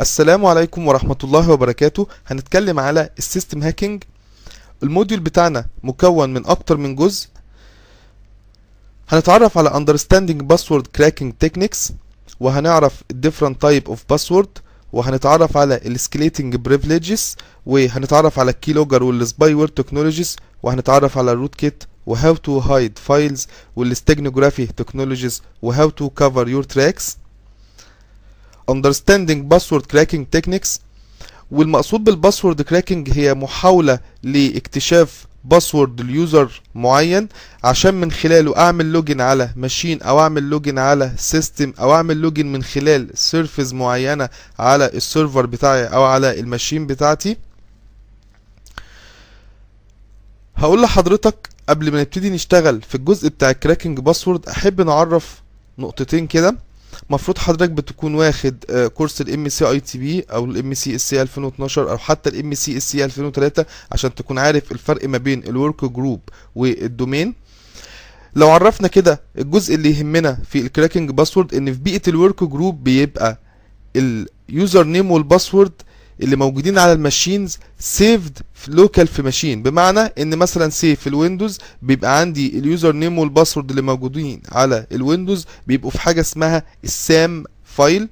السلام عليكم ورحمة الله وبركاته هنتكلم على ال system hacking ال module بتاعنا مكون من أكتر من جزء هنتعرف على understanding password cracking techniques وهنعرف different type of password وهنتعرف على escalating privileges وهنتعرف على keylogger وال spyware technologies وهنتعرف على rootkit و how to hide files وال steganography technologies و how to cover your tracks understanding password cracking techniques. والمقصود بال password cracking هي محاولة لاكتشاف password ال user معين عشان من خلاله أعمل login على machine أو أعمل login على system أو أعمل login من خلال service معينة على ال server بتاعي أو على ال machine بتاعتي. هقول لحضرتك قبل ما نبتدي نشتغل في الجزء بتاع ال cracking password أحب نعرف نقطتين كده. مفروض حضرتك بتكون واخد آه، course ال MCITP أو ال MCSE 2012 أو حتى ال MCSE 2003 عشان تكون عارف الفرق ما بين ال workgroup وال domain لو عرفنا كده الجزء اللي يهمنا في ال cracking password إن في بيئة ال workgroup بيبقى ال username وال password اللي موجودين على ال machines saved local في machine بمعنى إن مثلا save في ال Windows بيبقى عندي ال username وال password اللي موجودين على ال Windows بيبقوا في حاجة اسمها ال SAM file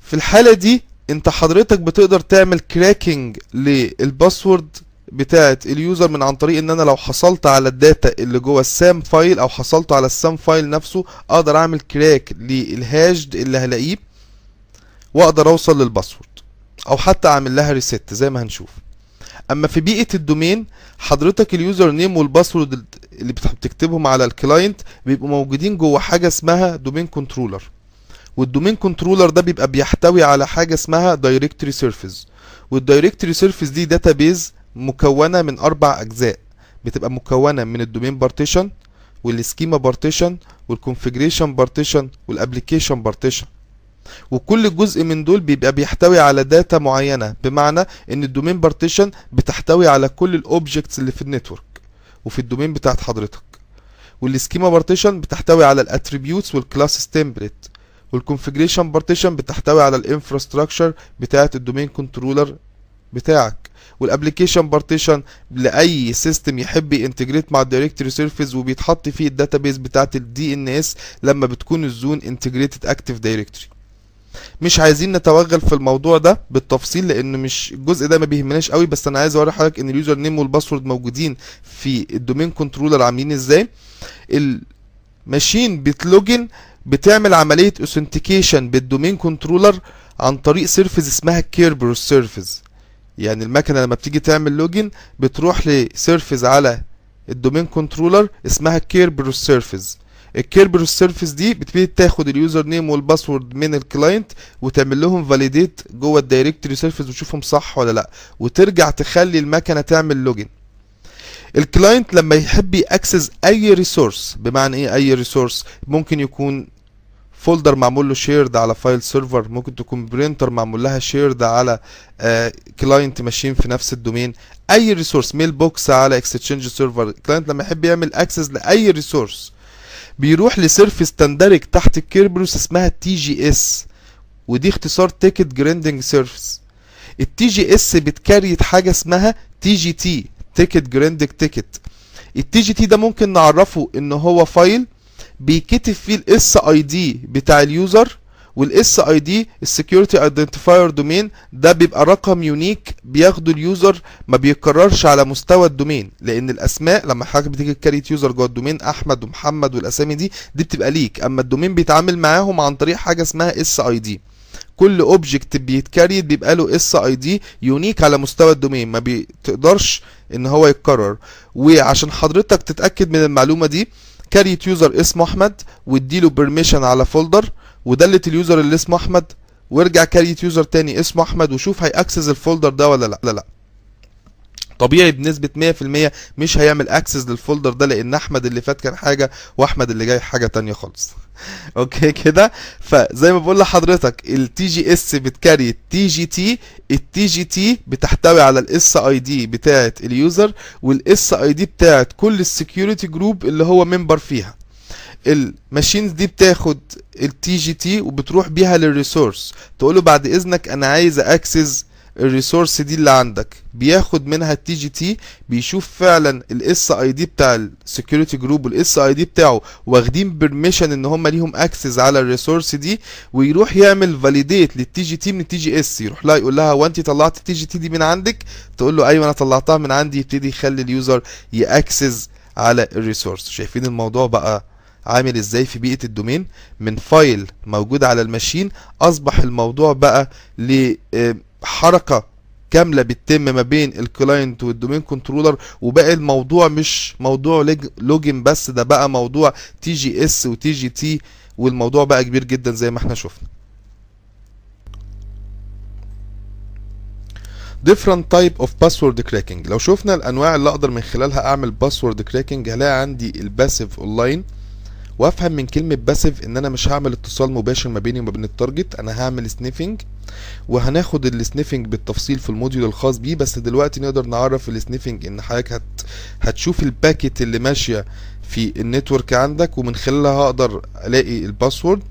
في الحالة دي أنت حضرتك بتقدر تعمل cracking لل password بتاعه ال user من عن طريق إن أنا لو حصلت على ال data اللي جوه ال SAM file أو حصلت على ال SAM file نفسه أقدر أعمل crack لل hashed اللي هلاقيه. واقدر اوصل لل password أو حتى اعمل لها reset زي ما هنشوف. اما في بيئة ال domain حضرتك ال username وال password اللي بتكتبهم على ال client بيبقوا موجودين جوه حاجة اسمها domain controller وال domain controller ده بيبقى بيحتوي على حاجة اسمها directory service وال directory service دي database مكونة من أربع أجزاء. بتبقى مكونة من الدومين بارتيشن والسكيما بارتيشن والكونفيجريشن بارتيشن والابلكيشن بارتيشن وكل جزء من دول بيبقى بيحتوي على data معينة. بمعنى إن ال domain partition بتحتوي على كل ال objects اللي في ال network وفي ال domain بتاعت حضرتك. وال schema partition بتحتوي على ال attributes وال classes template وال configuration partition بتحتوي على ال infrastructure بتاعت ال domain controller بتاعك. وال application partition لأي system يحب ي integrate مع ال directory service وبيتحط فيه ال database بتاعت ال DNS لما بتكون ال zone integrated active directory مش عايزين نتوغل في الموضوع ده بالتفصيل لأن مش الجزء ده ما بيهمناش قوي بس أنا عايز أوري حضرتك إن ال username وال password موجودين في ال domain controller عاملين إزاي. ال machine بت login بتعمل عملية authentication بال domain controller عن طريق service اسمها Kerberos service يعني المكنة لما بتيجي تعمل login بتروح ل service على ال domain controller اسمها Kerberos service ال Kerberos service دي بتبتدي تاخد ال username وال password من ال client وتعمل لهم validate جوه ال directory service وتشوفهم صح ولا لأ. وترجع تخلي المكنة تعمل login ال client لما يحب ي access أي resource بمعنى إيه أي resource ممكن يكون folder معمول له share على file server ممكن تكون printer معمول لها share على client machine في نفس ال domain أي resource mailbox على Exchange server ال client لما يحب يعمل access لأي resource بيروح ل service تندرج تحت ال Kerberos اسمها TGS ودي اختصار ticket granting service ال TGS بت create حاجة اسمها TGT ticket granting ticket ال TGT ده ممكن نعرفه إن هو file بيكتب فيه ال SID بتاع ال user وال SID ال security identifier domain ده بيبقى رقم unique بياخده ال user ما بيتكررش على مستوى ال domain لأن الأسماء لما حضرتك بتيجي ت create user جوه ال domain أحمد ومحمد والأسامي دي دي بتبقى ليك أما ال domain بيتعامل معاهم عن طريق حاجة اسمها SID كل object بيت create بيبقى له SID unique على مستوى ال domain ما بتقدرش إن هو يتكرر. وعشان حضرتك تتأكد من المعلومة دي create user اسمه أحمد واديله permission على folder و delete ال user اللي اسمه أحمد وارجع create user تاني اسمه أحمد وشوف هي access ال folder ده ولا لأ. لا لا. طبيعي بنسبة 100% مش هيعمل access لل folder ده لأن أحمد اللي فات كان حاجة وأحمد اللي جاي حاجة تانية خالص. أوكي كده؟ فزي ما بقول لحضرتك التي جي اس بتكاري التي جي تي التي جي تي بتحتوي على الاس اي دي بتاعه اليوزر والاس اي دي بتاعه كل السكيورتي جروب اللي هو ممبر فيها. الماشينز دي بتاخد التي جي تي وبتروح بيها للريسورس. تقول له بعد إذنك أنا عايز أكسس الريسورس دي اللي عندك. بياخد منها التي جي تي بيشوف فعلا الاس اي دي بتاع السكيورتي جروب والاس اي دي بتاعه واخدين بيرميشن إن هم ليهم اكسس على الريسورس دي ويروح يعمل فاليديت للتي جي تي من التي جي اس يروح لها يقول لها هو انت طلعت التي جي تي دي من عندك؟ تقول له أيوه أنا طلعتها من عندي. يبتدي يخلي اليوزر يأكسس على الريسورس. شايفين الموضوع بقى عامل إزاي في بيئة الدومين. من فايل موجود على الماشين أصبح الموضوع بقى لحركة كاملة بتتم ما بين الكلاينت والدومين كنترولر وبقى الموضوع مش موضوع لوجن بس ده بقى موضوع تي جي اس وتي جي تي والموضوع بقى كبير جدا زي ما إحنا شفنا. Different type of password cracking. لو شفنا الأنواع اللي أقدر من خلالها أعمل password cracking هلاقي عندي الباسيف اونلاين وافهم من كلمة باسيف إن أنا مش هعمل اتصال مباشر ما بيني وما بين التارجت أنا هعمل سنيفنج وهناخد السنيفنج بالتفصيل في الموديول الخاص بيه بس دلوقتي نقدر نعرف السنيفنج إن حضرتك هت هتشوف الباكت اللي ماشية في النتورك عندك ومن خلالها هقدر ألاقي الباسورد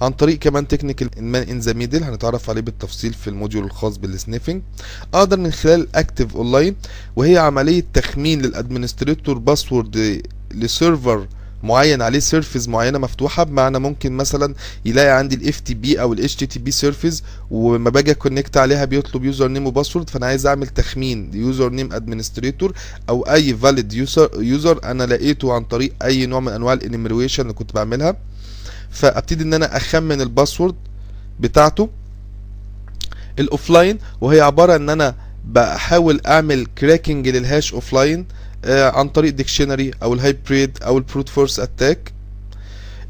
عن طريق كمان تكنيكال مان ان ذا ميدل هنتعرف عليه بالتفصيل في الموديول الخاص بالسنيفنج أقدر من خلال اكتف اونلاين وهي عملية تخمين للادمنستريتور باسورد لسيرفر معين عليه سيرفيس معينة مفتوحة بمعنى ممكن مثلا يلاقي عندي الاف تي بي أو الاتش تي تي بي سيرفيس وما باجي اكونكت عليها بيطلب يوزر نيم وباسورد فأنا عايز أعمل تخمين يوزر نيم ادمنستريتور أو أي فاليد يوزر يوزر أنا لقيته عن طريق أي نوع من أنواع الانيميرويشن اللي كنت بعملها. فأبتدي إن أنا أخمن الباسورد بتاعته الاوفلاين وهي عبارة إن أنا بحاول أعمل كراكنج للهاش اوفلاين عن طريق ديكشنري أو الهايبريد أو البروت فورس اتاك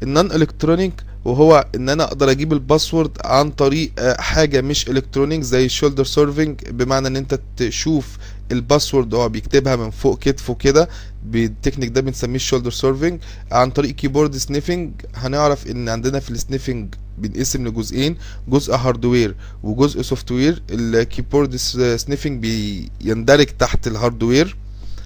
النون الكترونيك وهو إن أنا أقدر أجيب الباسورد عن طريق آه حاجة مش الكترونيك زي الشولدر سيرفنج بمعنى إن أنت تشوف الباسورد هو بيكتبها من فوق كتفه كده. بالتكنيك ده بنسميه الشولدر سيرفنج عن طريق كيبورد سنيفنج هنعرف إن عندنا في السنيفنج بينقسم لجزئين جزء هاردوير وجزء سوفت وير الكيبورد سنيفنج بيندرج تحت الهاردوير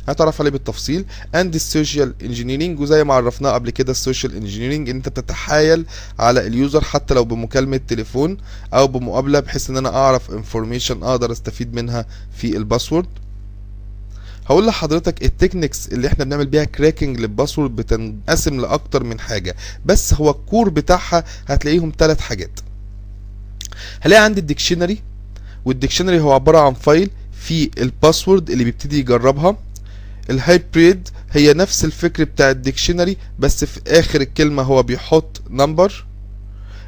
هتعرف عليه بالتفصيل. اند السوشيال انجينيرنج وزي ما عرفناه قبل كده السوشيال انجينيرنج أنت بتتحايل على اليوزر حتى لو بمكالمة تليفون أو بمقابلة بحيث إن أنا أعرف انفورميشن أقدر أستفيد منها في الباسورد هقول لحضرتك التكنيكس اللي إحنا بنعمل بيها كراكنج للباسورد بتنقسم لأكتر من حاجة. بس هو الكور بتاعها هتلاقيهم ثلاث حاجات. هلاقي عندي الديكشنري والديكشنري هو عبارة عن فايل فيه الباسورد اللي بيبتدي يجربها. الهايبريد هي نفس الفكر بتاع الديكشنري بس في آخر الكلمة هو بيحط نمبر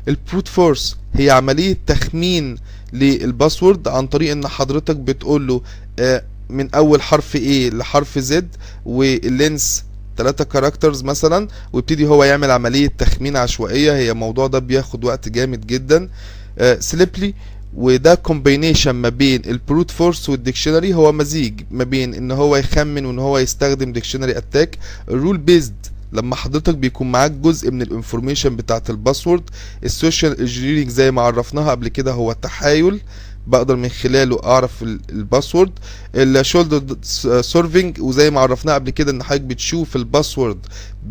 البروت فورس هي عملية تخمين للباسورد عن طريق إن حضرتك بتقول له آه من أول حرف A لحرف Z واللينس 3 كاركترز مثلا ويبتدي هو يعمل عملية تخمين عشوائية. هي الموضوع ده بياخد وقت جامد جدا. سليبلي وده كومبينيشن ما بين البروت فورس والديكشنري هو مزيج ما بين إن هو يخمن وإن هو يستخدم ديكشنري اتاك الرول بيزد لما حضرتك بيكون معاك جزء من الانفورميشن بتاعت الباسورد السوشيال انجينيرنج زي ما عرفناها قبل كده هو تحايل بقدر من خلاله أعرف الباسورد. الشولدر سيرفنج وزي ما عرفناه قبل كده إن حضرتك بتشوف الباسورد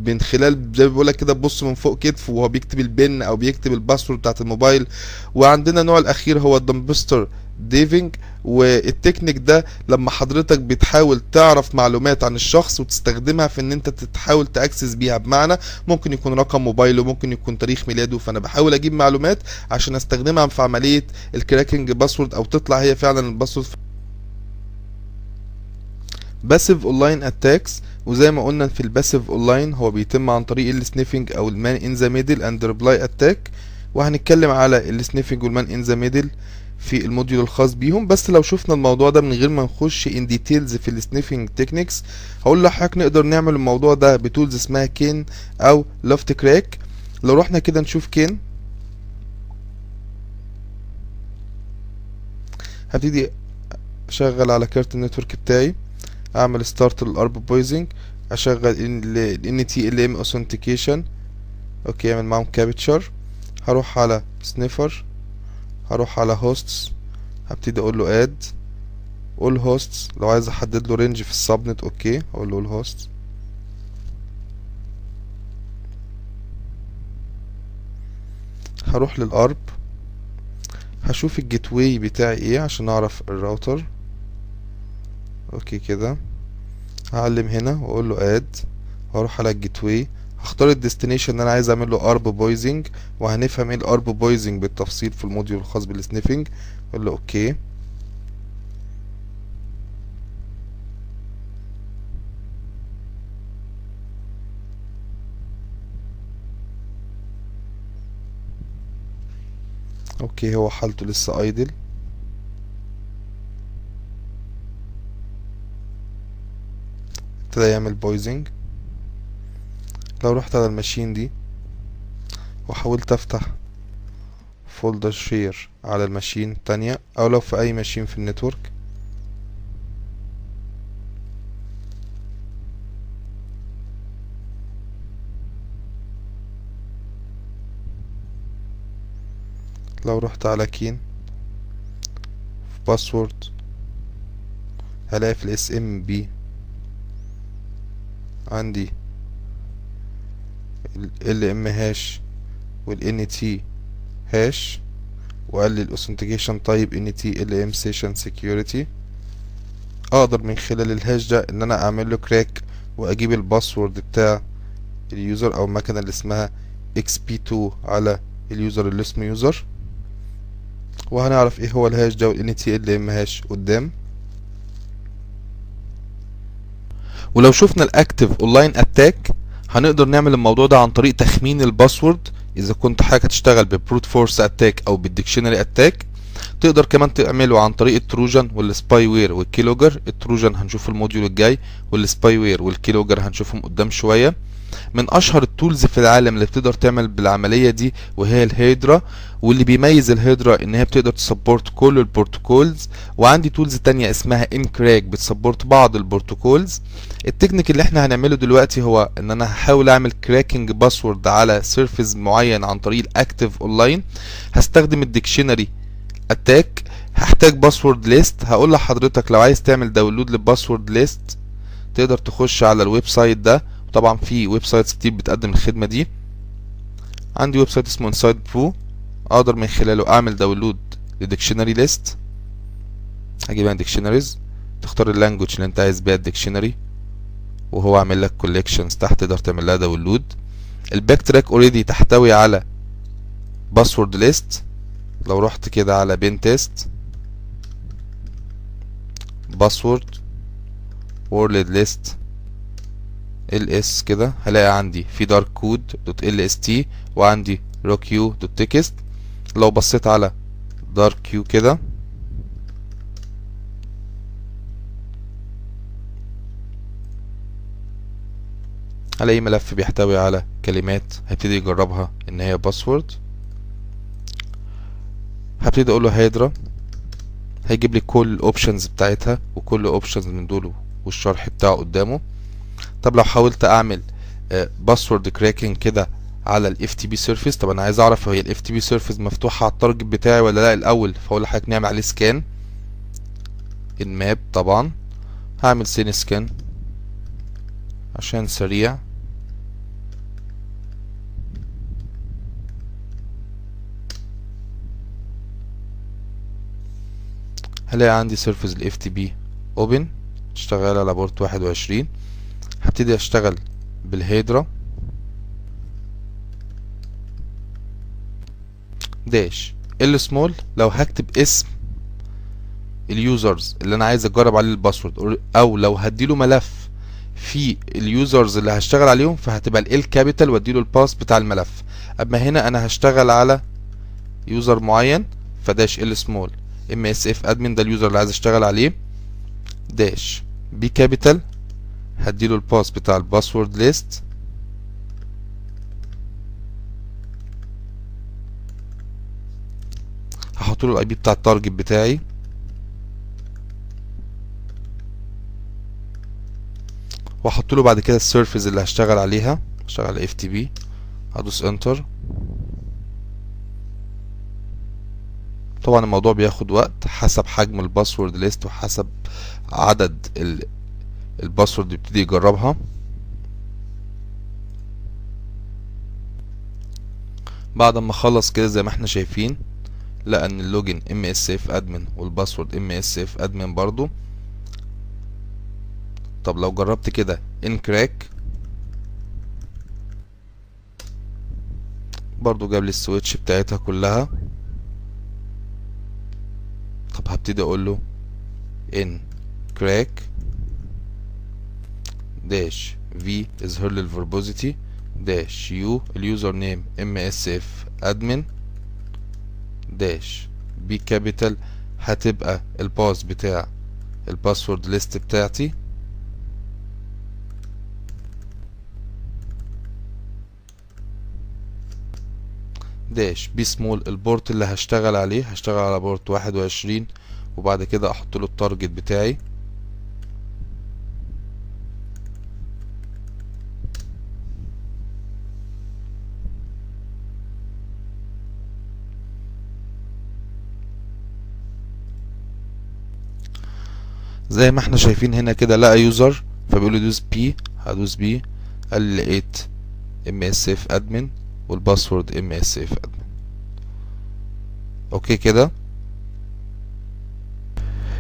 من خلال زي ما بقول لك كده تبص من فوق كتفه وهو بيكتب البن أو بيكتب الباسورد بتاعت الموبايل. وعندنا النوع الأخير هو الدمبستر. ديفنج والتكنيك ده لما حضرتك بتحاول تعرف معلومات عن الشخص وتستخدمها في إن أنت تحاول تأكسس بيها بمعنى ممكن يكون رقم موبايله ممكن يكون تاريخ ميلاده. فأنا بحاول أجيب معلومات عشان أستخدمها في عملية الكراكنج باسورد أو تطلع هي فعلا الباسورد باسيف اونلاين اتاكس وزي ما قلنا في الباسيف اونلاين هو بيتم عن طريق السنيفنج أو المان ان ذا ميدل اند ريبلاي اتاك وهنتكلم على السنيفنج والمان ان ذا ميدل في الموديول الخاص بيهم. بس لو شفنا الموضوع ده من غير ما نخش ان ديتيلز في السنيفنج تكنيكس هقول لحضرتك نقدر نعمل الموضوع ده بتولز اسمها كين أو لافت كراك لو رحنا كده نشوف كين هبتدي أشغل على كارت النتورك بتاعي. أعمل ستارت للارب بويزنج أشغل ال تي ال ام اوثنتيكيشن أوكي أعمل معاهم كابتشر هروح على سنيفر هروح على هوستس هبتدي أقول له اد all hosts لو عايز أحدد له رينج في السبنت أوكي. أقول له hosts. هروح للارب هشوف الجيت واي بتاعي إيه عشان أعرف الراوتر أوكي كده. هعلم هنا وأقول له اد وأروح على الجيت واي هختار الديستنيشن اللي أنا عايز اعمل له أرب بويزنج. وهنفهم إيه الأرب بويزنج بالتفصيل في الموديول الخاص بالسنيفنج أقول له أوكي. أوكي هو حالته لسه ايدل ابتدى يعمل بويزنج لو رحت على الماشين دي وحاولت أفتح فولدر شير على الماشين التانية أو لو في أي ماشين في النتورك. لو رحت على كين في باسورد هلاقي في الاس ام بي عندي ال ام هاش وال ان تي هاش وقال لي الاوثنتيكيشن تايب ان تي ال ام سيشن سكيورتي أقدر من خلال الهاش ده إن أنا أعمل له كراك وأجيب الباسورد بتاع اليوزر أو المكنه اللي اسمها إكس بي 2 على اليوزر اللي اسمه يوزر وهنعرف إيه هو الهاش ده وال تي ال ام هاش قدام. ولو شفنا الاكتف اونلاين اتاك هنقدر نعمل الموضوع ده عن طريق تخمين الباسورد. إذا كنت حضرتك هتشتغل ببروت فورس أتاك أو بالديكشنري أتاك تقدر كمان تعمله عن طريق التروجن والسباي وير والكيلوجر التروجن هنشوف الموديول الجاي والسباي وير والكيلوجر هنشوفهم قدام شوية. من أشهر التولز في العالم اللي بتقدر تعمل بالعملية دي وهي الهيدرا. واللي بيميز الهيدرا إن هي بتقدر تسبورت كل البروتوكولز. وعندي تولز تانية اسمها انكراك بتسبورت بعض البروتوكولز. التكنيك اللي إحنا هنعمله دلوقتي هو إن أنا هحاول أعمل كراكنج باسورد على سيرفيس معين عن طريق الاكتف اونلاين هستخدم الديكشنري اتاك هحتاج باسورد ليست هقول لحضرتك لو عايز تعمل داونلود للباسورد ليست تقدر تخش على الويب سايت ده. طبعا في ويب سايتس كتير بتقدم الخدمة دي. عندي ويب سايت اسمه انسايد برو أقدر من خلاله أعمل داونلود لديكشنري ليست هجيب أنا ديكشنريز تختار اللانجوج اللي أنت عايز بيها الديكشنري وهو عامل لك كوليكشنز تحت تقدر تعمل لها داونلود الباك تراك اوريدي تحتوي على باسورد ليست لو رحت كده على بين تيست باسورد وورلد ليست ال إس كده هلاقي عندي في دارك كود دوت ال إس تي وعندي رو كيو دوت تكست لو بصيت على دارك كيو كده هلاقي ملف بيحتوي على كلمات هبتدي اجربها إن هي باسورد هبتدي أقول له هيدرا هيجيب لي كل الاوبشنز بتاعتها وكل اوبشنز من دول والشرح بتاعه قدامه. طب لو حاولت أعمل باسورد كراكنج كده على الاف تي بي سيرفيس طب أنا عايز أعرف هي الاف تي بي سيرفيس مفتوحة على التارجت بتاعي ولا لأ؟ الأول فأقول لحضرتك نعمل عليه سكان الماب طبعا. هعمل سين سكان عشان سريع. هلاقي عندي سيرفيس الاف تي بي اوبن اشتغل على بورت واحد وعشرين. هبتدي أشتغل بالهيدرا داش. ال سمول لو هكتب اسم اليوزرز اللي أنا عايز أجرب عليه الباسورد أو لو هديله ملف في اليوزرز اللي هشتغل عليهم فهتبقى ال كابيتال وأديله الباس بتاع الملف. أما هنا أنا هشتغل على يوزر معين فداش ال سمول. ام اس اف ادمن ده اليوزر اللي عايز اشتغل عليه. داش بي كابيتال هديله الباس بتاع الباسورد ليست هحط له الاي بي بتاع التارجت بتاعي. واحط له بعد كده السيرفيس اللي هشتغل عليها. هشتغل اف تي بي هدوس انتر طبعا الموضوع بياخد وقت حسب حجم الباسورد ليست وحسب عدد ال الباسورد يبتدي يجربها. بعد ما خلص كده زي ما إحنا شايفين لقى إن اللوجن إم إس اف ادمن والباسورد إم إس اف ادمن برضو. طب لو جربت كده ان كراك برضو جاب لي السويتش بتاعتها كلها طب هبتدي أقول له ان كراك داش في اظهر لي الفربوزيتي داش يو اليوزر نيم ام اس اف ادمن داش بي كابيتال هتبقى الباس بتاع الباسورد ليست بتاعتي. داش بي سمول البورت اللي هشتغل عليه. هشتغل على بورت واحد وعشرين وبعد كده أحط له التارجت بتاعي. زي ما إحنا شايفين هنا كده لقى يوزر فبيقول لي دوس بي. هدوس بي قال لي لقيت ام اس اف ادمن والباسورد ام اس اف ادمن أوكي كده؟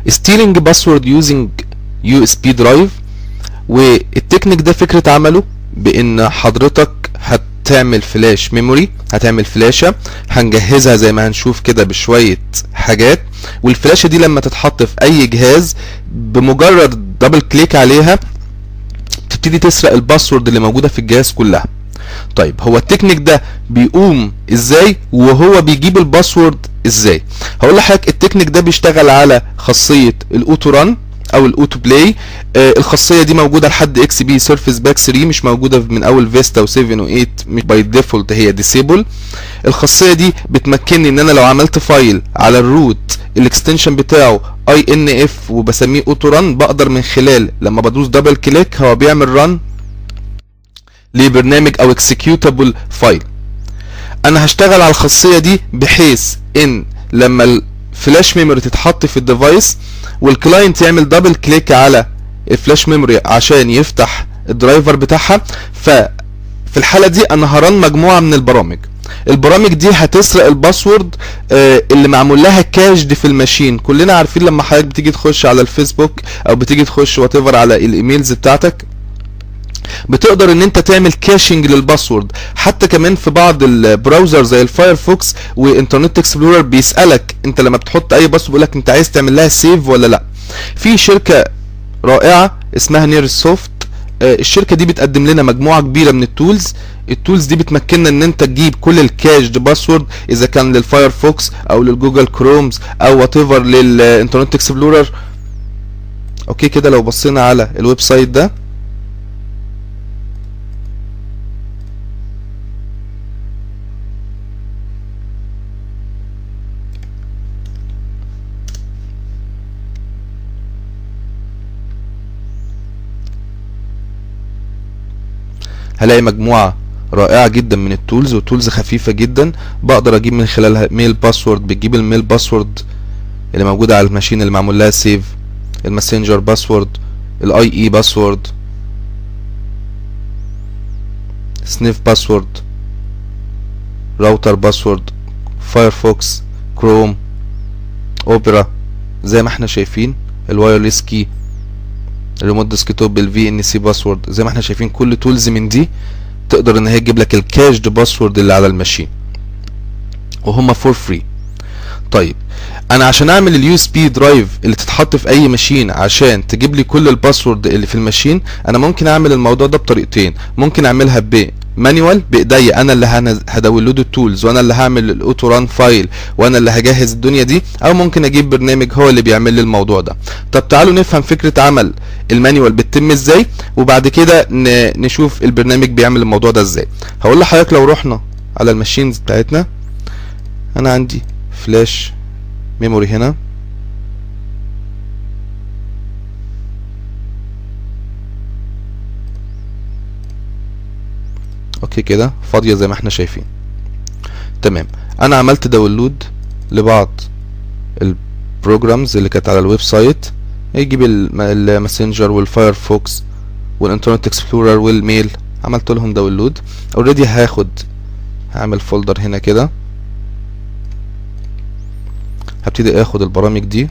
Stealing password using USB drive. والتكنيك ده فكرة عمله بإن حضرتك هتعمل فلاش ميموري هتعمل فلاشة هنجهزها زي ما هنشوف كده بشوية حاجات. والفلاشة دي لما تتحط في أي جهاز بمجرد دبل كليك عليها تبتدي تسرق الباسورد اللي موجودة في الجهاز كلها. طيب هو التكنيك ده بيقوم إزاي؟ وهو بيجيب الباسورد إزاي؟ هقول لحضرتك التكنيك ده بيشتغل على خاصية الأوتو ران أو الأوتو بلاي. آه الخاصية دي موجودة لحد إكس بي سيرفيس باك 3 مش موجودة من أول فيستا و7 و8 مش باي ديفولت هي ديسيبل الخاصية دي بتمكنني إن أنا لو عملت فايل على الروت الإكستنشن بتاعه اي ان اف وبسميه أوتو ران بقدر من خلال لما بدوس دبل كليك هو بيعمل ران لبرنامج أو اكسكيوتابل فايل أنا هشتغل على الخاصية دي بحيث إن لما الفلاش ميموري تتحط في الديفايس والكلاينت يعمل دبل كليك على الفلاش ميموري عشان يفتح الدرايفر بتاعها ففي الحالة دي أنا هرن مجموعة من البرامج. البرامج دي هتسرق الباسورد آه اللي معمول لها كاشد في الماشين. كلنا عارفين لما حضرتك بتيجي تخش على الفيسبوك أو بتيجي تخش وات على الإيميلز بتاعتك بتقدر ان انت تعمل كاشنج للباسورد. حتى كمان في بعض البراوزر زي الفايرفوكس وانترنت اكسبلورر بيسألك انت لما بتحط اي باسورد بيقول لك انت عايز تعمل لها سيف ولا لا. في شركة رائعة اسمها نير سوفت الشركة دي بتقدم لنا مجموعة كبيرة من التولز. التولز دي بتمكننا ان انت تجيب كل الكاشد باسورد إذا كان للفايرفوكس أو للجوجل كرومز أو وات ايفر للانترنت اكسبلورر. أوكي كده لو بصينا على الويب سايت ده. هلاقي مجموعة رائعة جدا من التولز وتولز خفيفة جدا. بقدر أجيب من خلالها ميل باسورد بتجيب الميل باسورد اللي موجودة على الماشين اللي معمول لها سيف الماسنجر باسورد الاي اي باسورد سنيف باسورد راوتر باسورد فايرفوكس كروم اوبرا زي ما إحنا شايفين الوايرلس كي الريموت ديسكتوب بالفي ان سي باسورد زي ما إحنا شايفين كل تولز من دي تقدر ان هي تجيب لك الكاشد باسورد اللي على الماشين. وهم فور فري طيب أنا عشان أعمل اليو اس بي درايف اللي تتحط في أي ماشين عشان تجيب لي كل الباسورد اللي في الماشين أنا ممكن أعمل الموضوع ده بطريقتين. ممكن أعملها ب مانيوال بإيديا. أنا اللي هداونلود التولز وأنا اللي هعمل الاوتو ران فايل وأنا اللي هجهز الدنيا دي. أو ممكن أجيب برنامج هو اللي بيعمل لي الموضوع ده. طب تعالوا نفهم فكرة عمل المانيوال بتتم إزاي وبعد كده نشوف البرنامج بيعمل الموضوع ده إزاي. هقول لحضرتك لو رحنا على الماشينز بتاعتنا. أنا عندي فلاش ميموري هنا. أوكي كده فاضية زي ما إحنا شايفين. تمام. أنا عملت داونلود لبعض البروجرامز اللي كانت على الويب سايت. يجيب الم- الماسنجر والفايرفوكس والانترنت اكسبلورر والميل عملت لهم داونلود اوريدي هاخد هعمل فولدر هنا كده. هبتدي آخد البرامج دي.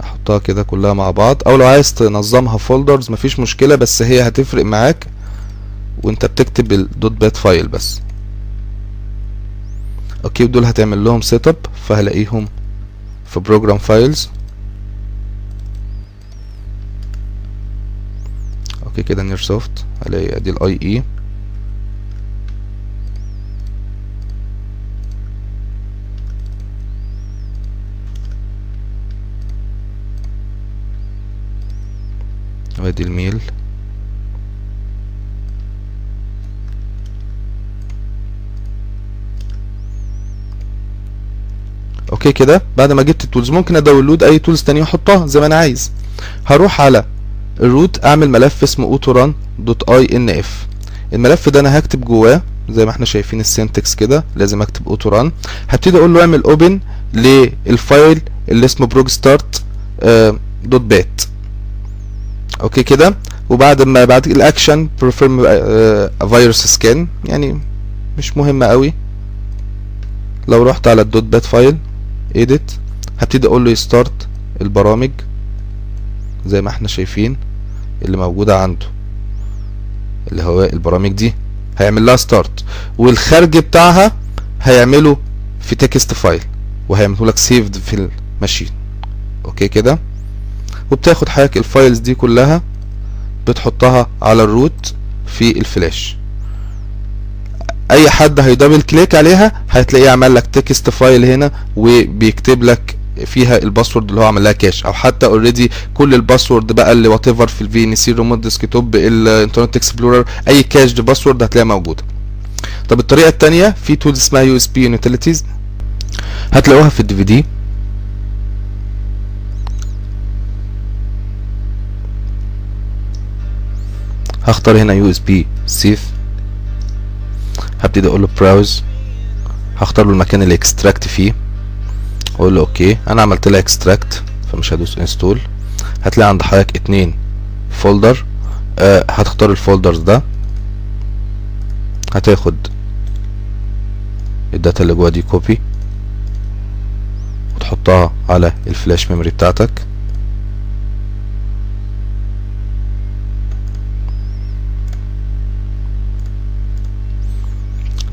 أحطها كده كلها مع بعض. أو لو عايز تنظمها فولدرز مفيش مشكلة بس هي هتفرق معاك وأنت بتكتب الدوت بات فايل بس. أوكي دول هتعمل لهم سيت اب فهلاقيهم في بروجرام فايلز أوكي كده نير سوفت هلاقي أدي الاي اي وأدي الميل. أوكي كده بعد ما جبت التولز ممكن أداونلود أي تولز تانية واحطها زي ما أنا عايز. هروح على الروت اعمل ملف اسمه اوتوران دوت اي ان اف الملف ده أنا هكتب جواه زي ما إحنا شايفين السنتكس كده لازم اكتب اوتوران هبتدي أقول له اعمل اوبن للفايل اللي اسمه بروج ستارت دوت بات أوكي كده؟ وبعد ما بعد الاكشن بروفيرم فيروس سكان يعني مش مهمه قوي. لو رحت على الدوت بات فايل edit. هبتدي أقول له يستارت البرامج زي ما إحنا شايفين. اللي موجودة عنده. اللي هو البرامج دي هيعمل لها ستارت والخارج بتاعها هيعمله في تكست فايل وهيعمله لك سيفد في الماشين. أوكي كده؟ وبتاخد حضرتك الفايلز دي كلها بتحطها على الروت في الفلاش أي حد هيدبل كليك عليها هتلاقيه عمل لك تكست فايل هنا وبيكتب لك فيها الباسورد اللي هو عمل لها كاش أو حتى اوريدي كل الباسورد بقى اللي وات ايفر في الفي ان سي ريموت ديسكتوب الإنترنت اكسبلورر أي كاش باسورد هتلاقيها موجودة. طب الطريقة الثانية في تولز اسمها يو اس بي يوتيليتيز هتلاقوها في الدي في دي هختار هنا يو اس بي سيف هبتدي أقول له براوز هختار له المكان اللي اكستراكت فيه. واقول له أوكي أنا عملت لها اكستراكت فمش هدوس انستول هتلاقي عند حضرتك اتنين فولدر آه هتختار الفولدرز ده. هتاخد الداتا اللي جوا دي كوبي وتحطها على الفلاش ميموري بتاعتك.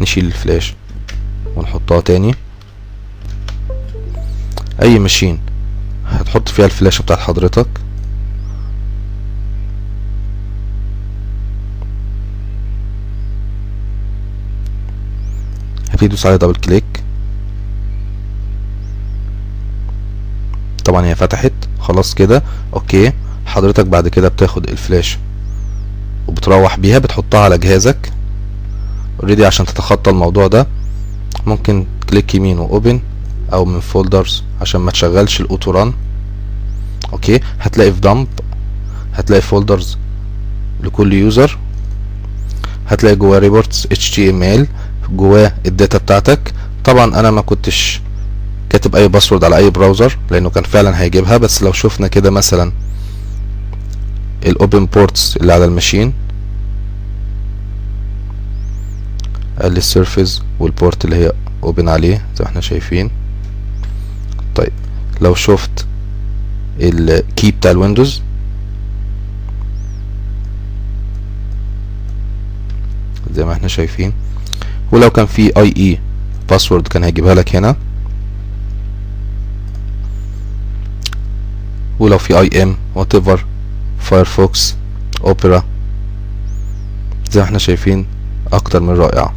نشيل الفلاش ونحطها تاني. أي ماشين هتحط فيها الفلاشة بتاعت حضرتك؟ هبتدي تدوس دبل كليك طبعا هي فتحت. خلاص كده. أوكي. حضرتك بعد كده بتاخد الفلاش وبتروح بيها بتحطها على جهازك. اوريدي عشان تتخطى الموضوع ده. ممكن كليك يمين واوبن أو من فولدرز عشان ما تشغلش الاوتو ران أوكي؟ هتلاقي في دمب هتلاقي فولدرز لكل يوزر هتلاقي جواه ريبورتس اتش تي ام ال جواه الداتا بتاعتك. طبعا أنا ما كنتش كاتب أي باسورد على أي براوزر لأنه كان فعلا هيجيبها. بس لو شفنا كده مثلا الاوبن بورتس اللي على الماشين قال لي السيرفيس والبورت اللي هي اوبن عليه زي ما إحنا شايفين. طيب. لو شفت الكي بتاع الويندوز. زي ما إحنا شايفين. ولو كان في اي اي باسورد كان هيجيبها لك هنا. ولو في اي ام وات ايفر فايرفوكس اوبرا زي ما إحنا شايفين أكتر من رائعة.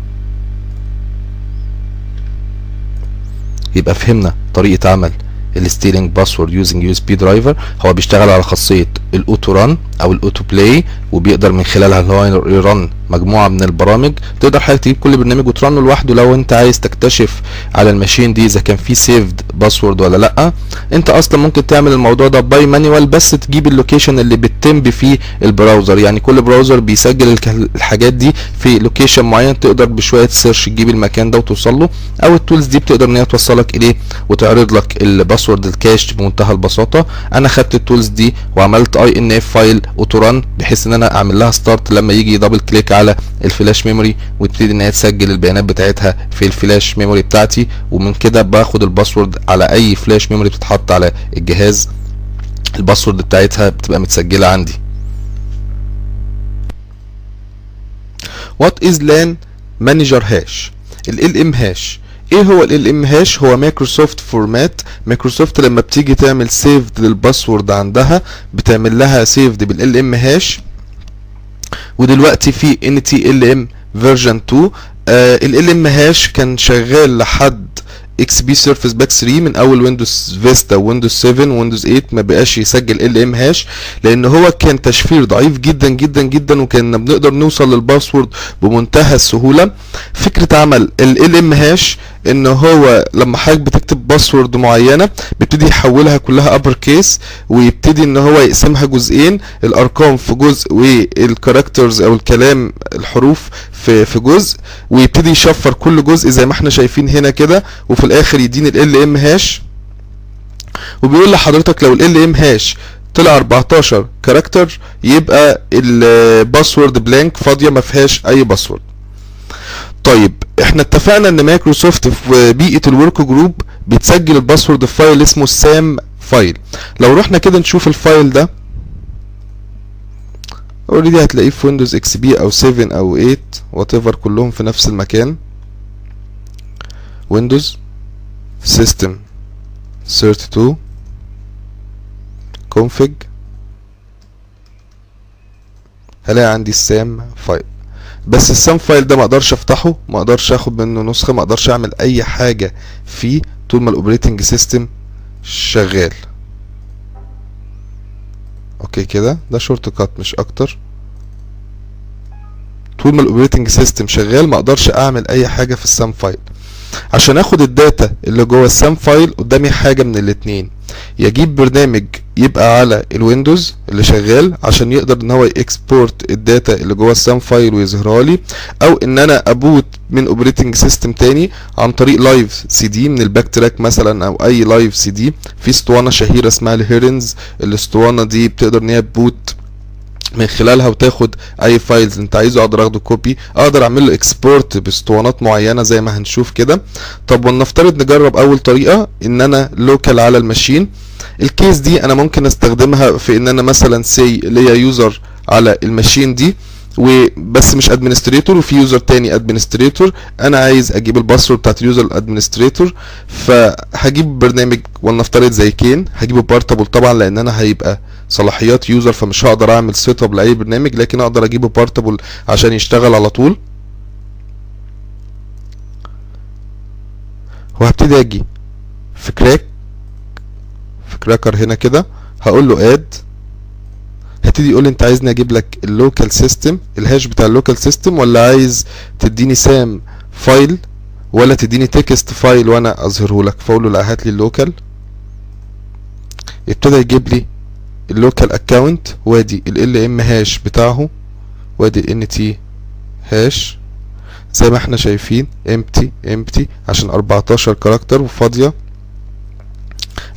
يبقى فهمنا طريقة عمل. الستيلينج باسورد يوزنج يو اس بي درايفر هو بيشتغل على خاصية الأوتو ران أو الأوتو بلاي وبيقدر من خلالها إن هو يرن مجموعة من البرامج. تقدر حضرتك تجيب كل برنامج وترنه لوحده لو أنت عايز تكتشف على الماشين دي إذا كان في سيفد باسورد ولا لأ. أنت أصلا ممكن تعمل الموضوع ده باي مانيوال بس تجيب اللوكيشن اللي بتتم فيه البراوزر. يعني كل براوزر بيسجل الحاجات دي في لوكيشن معين تقدر بشوية سيرش تجيب المكان ده وتوصل له أو التولز دي بتقدر إن هي توصلك إليه وتعرض لك الباسورد الكاش بمنتهى البساطة. أنا خدت التولز دي وعملت اي ان اف فايل اوتوران بحيث إن أنا أعمل لها ستارت لما يجي دبل كليك على الفلاش ميموري وتبتدي إن هي تسجل البيانات بتاعتها في الفلاش ميموري بتاعتي. ومن كده باخد الباسورد على أي فلاش ميموري بتتحط على الجهاز. الباسورد بتاعتها بتبقى متسجلة عندي. وات از لأن مانجر هاش ال ام هاش إيه هو ال ام هاش هو مايكروسوفت فورمات مايكروسوفت لما بتيجي تعمل سيفد للباسورد عندها بتعمل لها سيفد بالال ام هاش ودلوقتي في ان تي ال ام فيرجن 2 ال ام هاش كان شغال لحد إكس بي سيرفيس باك 3 من أول ويندوز فيستا ويندوز 7 ويندوز 8 ما بقاش يسجل ال ام هاش لأن هو كان تشفير ضعيف جدا جدا جدا وكنا بنقدر نوصل للباسورد بمنتهى السهولة. فكرة عمل ال ام هاش إن هو لما حضرتك بتكتب باسورد معينة بيبتدي يحولها كلها ابر كيس ويبتدي إن هو يقسمها جزئين الأرقام في جزء والكاركترز أو الكلام الحروف في في جزء ويبتدي يشفر كل جزء زي ما إحنا شايفين هنا كده وفي الآخر يديني ال ام هاش وبيقول لحضرتك لو ال ام هاش طلع 14 كاركتر يبقى الباسورد بلانك فاضية ما فيهاش أي باسورد طيب إحنا اتفقنا ان مايكروسوفت في بيئة الورك جروب بتسجل الباسورد في فايل اسمه السام فايل. لو رحنا كده نشوف الفايل ده. اوريدي هتلاقيه في ويندوز إكس بي أو 7 أو 8 وات ايفر كلهم في نفس المكان. ويندوز سيستم 32 config. هلاقي عندي السام فايل. بس السام فايل ده ما أقدرش افتحه ما أقدرش اخد منه نسخة ما أقدرش اعمل اي حاجة فيه طول ما الاوبريتنج سيستم شغال. أوكي كده؟ ده شورت كات مش أكتر. طول ما الاوبريتنج سيستم شغال ما أقدرش اعمل اي حاجة في السام فايل عشان آخد الداتا اللي جوه السام فايل قدامي حاجة من الاتنين. يجيب برنامج يبقى على الويندوز اللي شغال عشان يقدر إن هو يكسبورت الداتا اللي جوه السام فايل ويظهرها لي أو إن أنا أبوت من اوبريتنج سيستم تاني عن طريق لايف سي دي من الباك تراك مثلا أو أي لايف سي دي في اسطوانة شهيرة اسمها الهيرنز. الاسطوانة دي بتقدر إن هي تبوت من خلالها وتاخد اي فايلز انت عايزه أقدر اخده كوبي أقدر اعمل له اكسبورت باسطوانات معينة زي ما هنشوف كده. طب ولنفترض نجرب أول طريقة إن أنا لوكال على الماشين. الكيس دي أنا ممكن أستخدمها في إن أنا مثلا سي ليا يوزر على الماشين دي. وبس مش ادمنستريتور وفي يوزر تاني ادمنستريتور أنا عايز أجيب الباسورد بتاعت اليوزر الادمنستريتور فهجيب برنامج ولنفترض زي كين. هجيبه بارتابل طبعا لأن أنا هيبقى صلاحيات يوزر فمش هقدر أعمل سيت اب لأي برنامج. لكن أقدر أجيبه بارتابل عشان يشتغل على طول. وهبتدي أجي في كراك في كراكر هنا كده. هقول له اد هتبتدي يقول لي انت عايزني أجيب لك اللوكال سيستم الهاش بتاع اللوكال سيستم ولا عايز تديني سام فايل ولا تديني تكست فايل وأنا اظهره لك؟ فاقول له لا هات لي اللوكال ابتدى يجيب لي اللوكال اكونت وادي ال ام هاش بتاعه وادي الان تي هاش زي ما إحنا شايفين امتي امتي عشان 14 كاركتر وفاضية.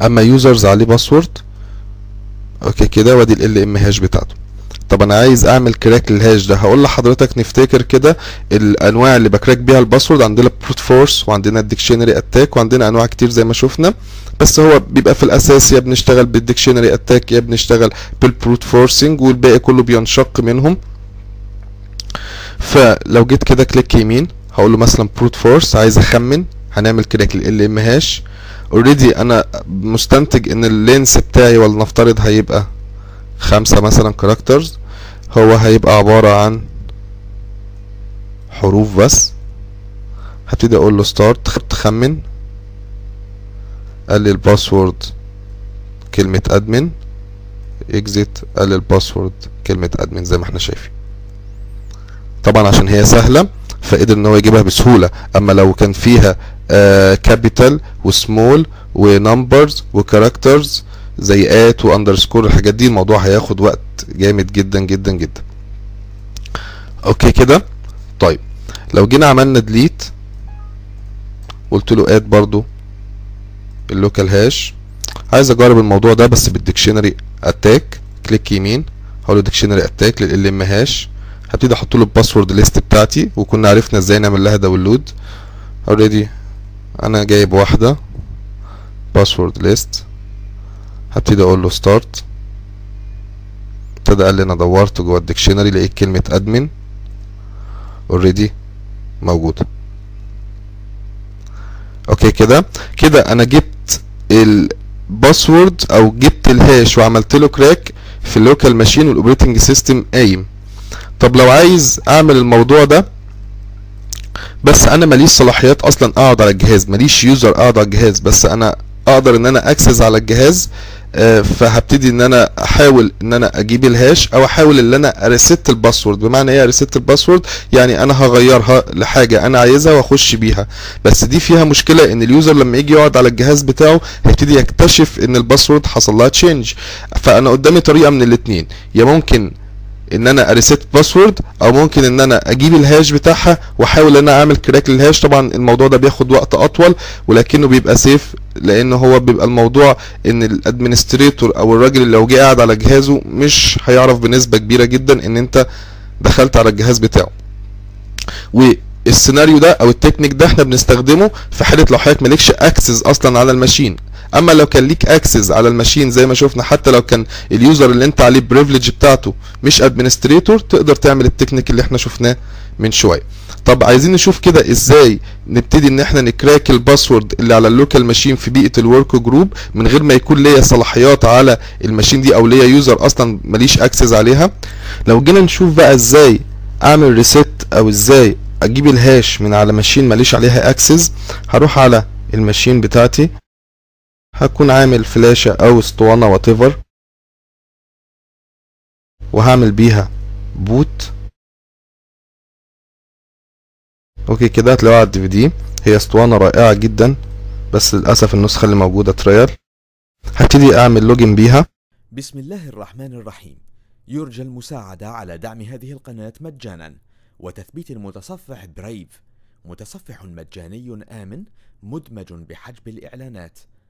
أما يوزرز عليه باسورد أوكي كده وادي ال ام هاش بتاعته. طب أنا عايز أعمل كراك للهاش ده. هقول لحضرتك نفتكر كده الأنواع اللي بكراك بيها الباسورد. عندنا بروت فورس وعندنا الديكشنري اتاك وعندنا أنواع كتير زي ما شفنا. بس هو بيبقى في الأساس يا بنشتغل بالديكشنري اتاك يا بنشتغل بالبروت فورسنج والباقي كله بينشق منهم. فلو جيت كده كليك يمين هقول له مثلا بروت فورس عايز أخمن هنعمل كراك لل ام هاش اوريدي أنا مستنتج إن اللينس بتاعي ولنفترض هيبقى خمسة مثلا كاركترز هو هيبقى عبارة عن حروف بس. هبتدي أقول له ستارت تخمن. قال لي الباسورد كلمة ادمن اكزيت قال لي الباسورد كلمة ادمن زي ما إحنا شايفين. طبعا عشان هي سهلة. فقدر إن هو يجيبها بسهولة. أما لو كان فيها كابيتال وسمول ونمبرز وكاركترز زي ات واندرسكور الحاجات دي الموضوع هياخد وقت جامد جدا جدا جدا. أوكي كده؟ طيب لو جينا عملنا ديليت قلت له اد برضو اللوكال هاش. عايز أجرب الموضوع ده بس بالديكشنري اتاك كليك يمين هقول له ديكشنري اتاك لل ام هاش هبتدي أحط له الباسورد ليست بتاعتي وكنا عرفنا إزاي نعمل لها داونلود اوريدي أنا جايب واحدة باسورد ليست هبتدي أقول له ستارت ابتدى قال لي أنا دورت جوه الديكشنري لقيت كلمة ادمن اوريدي موجودة. أوكي كده؟ كده أنا جبت الباسورد أو جبت الهاش وعملت له كراك في اللوكال ماشين والاوبريتنج سيستم قايم طب لو عايز أعمل الموضوع ده بس أنا ماليش صلاحيات أصلا أقعد على الجهاز ماليش يوزر أقعد على الجهاز بس أنا أقدر إن أنا أكسس على الجهاز آه، فهبتدي إن أنا أحاول إن أنا أجيب الهاش أو أحاول إن أنا اريست الباسورد. بمعنى إيه اريست الباسورد؟ يعني أنا هغيرها لحاجة أنا عايزها وأخش بيها. بس دي فيها مشكلة إن اليوزر لما يجي يقعد على الجهاز بتاعه هيبتدي يكتشف إن الباسورد حصل لها تشينج فأنا قدامي طريقة من الاثنين يا ممكن إن أنا أريست باسورد أو ممكن إن أنا أجيب الهاش بتاعها وأحاول إن أنا أعمل كراك للهاش. طبعا الموضوع ده بياخد وقت أطول ولكنه بيبقى سيف لأن هو بيبقى الموضوع إن الادمنستريتور أو الراجل اللي لو جه قاعد على جهازه مش هيعرف بنسبة كبيرة جدا إن أنت دخلت على الجهاز بتاعه. والسيناريو ده أو التكنيك ده إحنا بنستخدمه في حالة لو حضرتك مالكش اكسس أصلا على الماشين. أما لو كان ليك اكسس على الماشين زي ما شفنا حتى لو كان اليوزر اللي أنت عليه بريفليج بتاعته مش ادمنستريتور تقدر تعمل التكنيك اللي إحنا شفناه من شوية. طب عايزين نشوف كده إزاي نبتدي إن إحنا نكراك الباسورد اللي على اللوكال ماشين في بيئة الورك جروب من غير ما يكون ليا صلاحيات على الماشين دي أو ليا يوزر أصلا ماليش اكسس عليها. لو جينا نشوف بقى إزاي أعمل ريست أو إزاي أجيب الهاش من على ماشين ماليش عليها اكسس هروح على الماشين بتاعتي. هكون عامل فلاشة أو أسطوانة واتيفر وهعمل بيها بوت أوكي كده هتلاقوها على الدي في دي. هي أسطوانة رائعة جدا بس للأسف النسخة اللي موجودة تريال هبتدي أعمل لوجن بيها. بسم الله الرحمن الرحيم. يرجى المساعدة على دعم هذه القناة مجانا. وتثبيت المتصفح برايف متصفح مجاني آمن مدمج بحجب الإعلانات.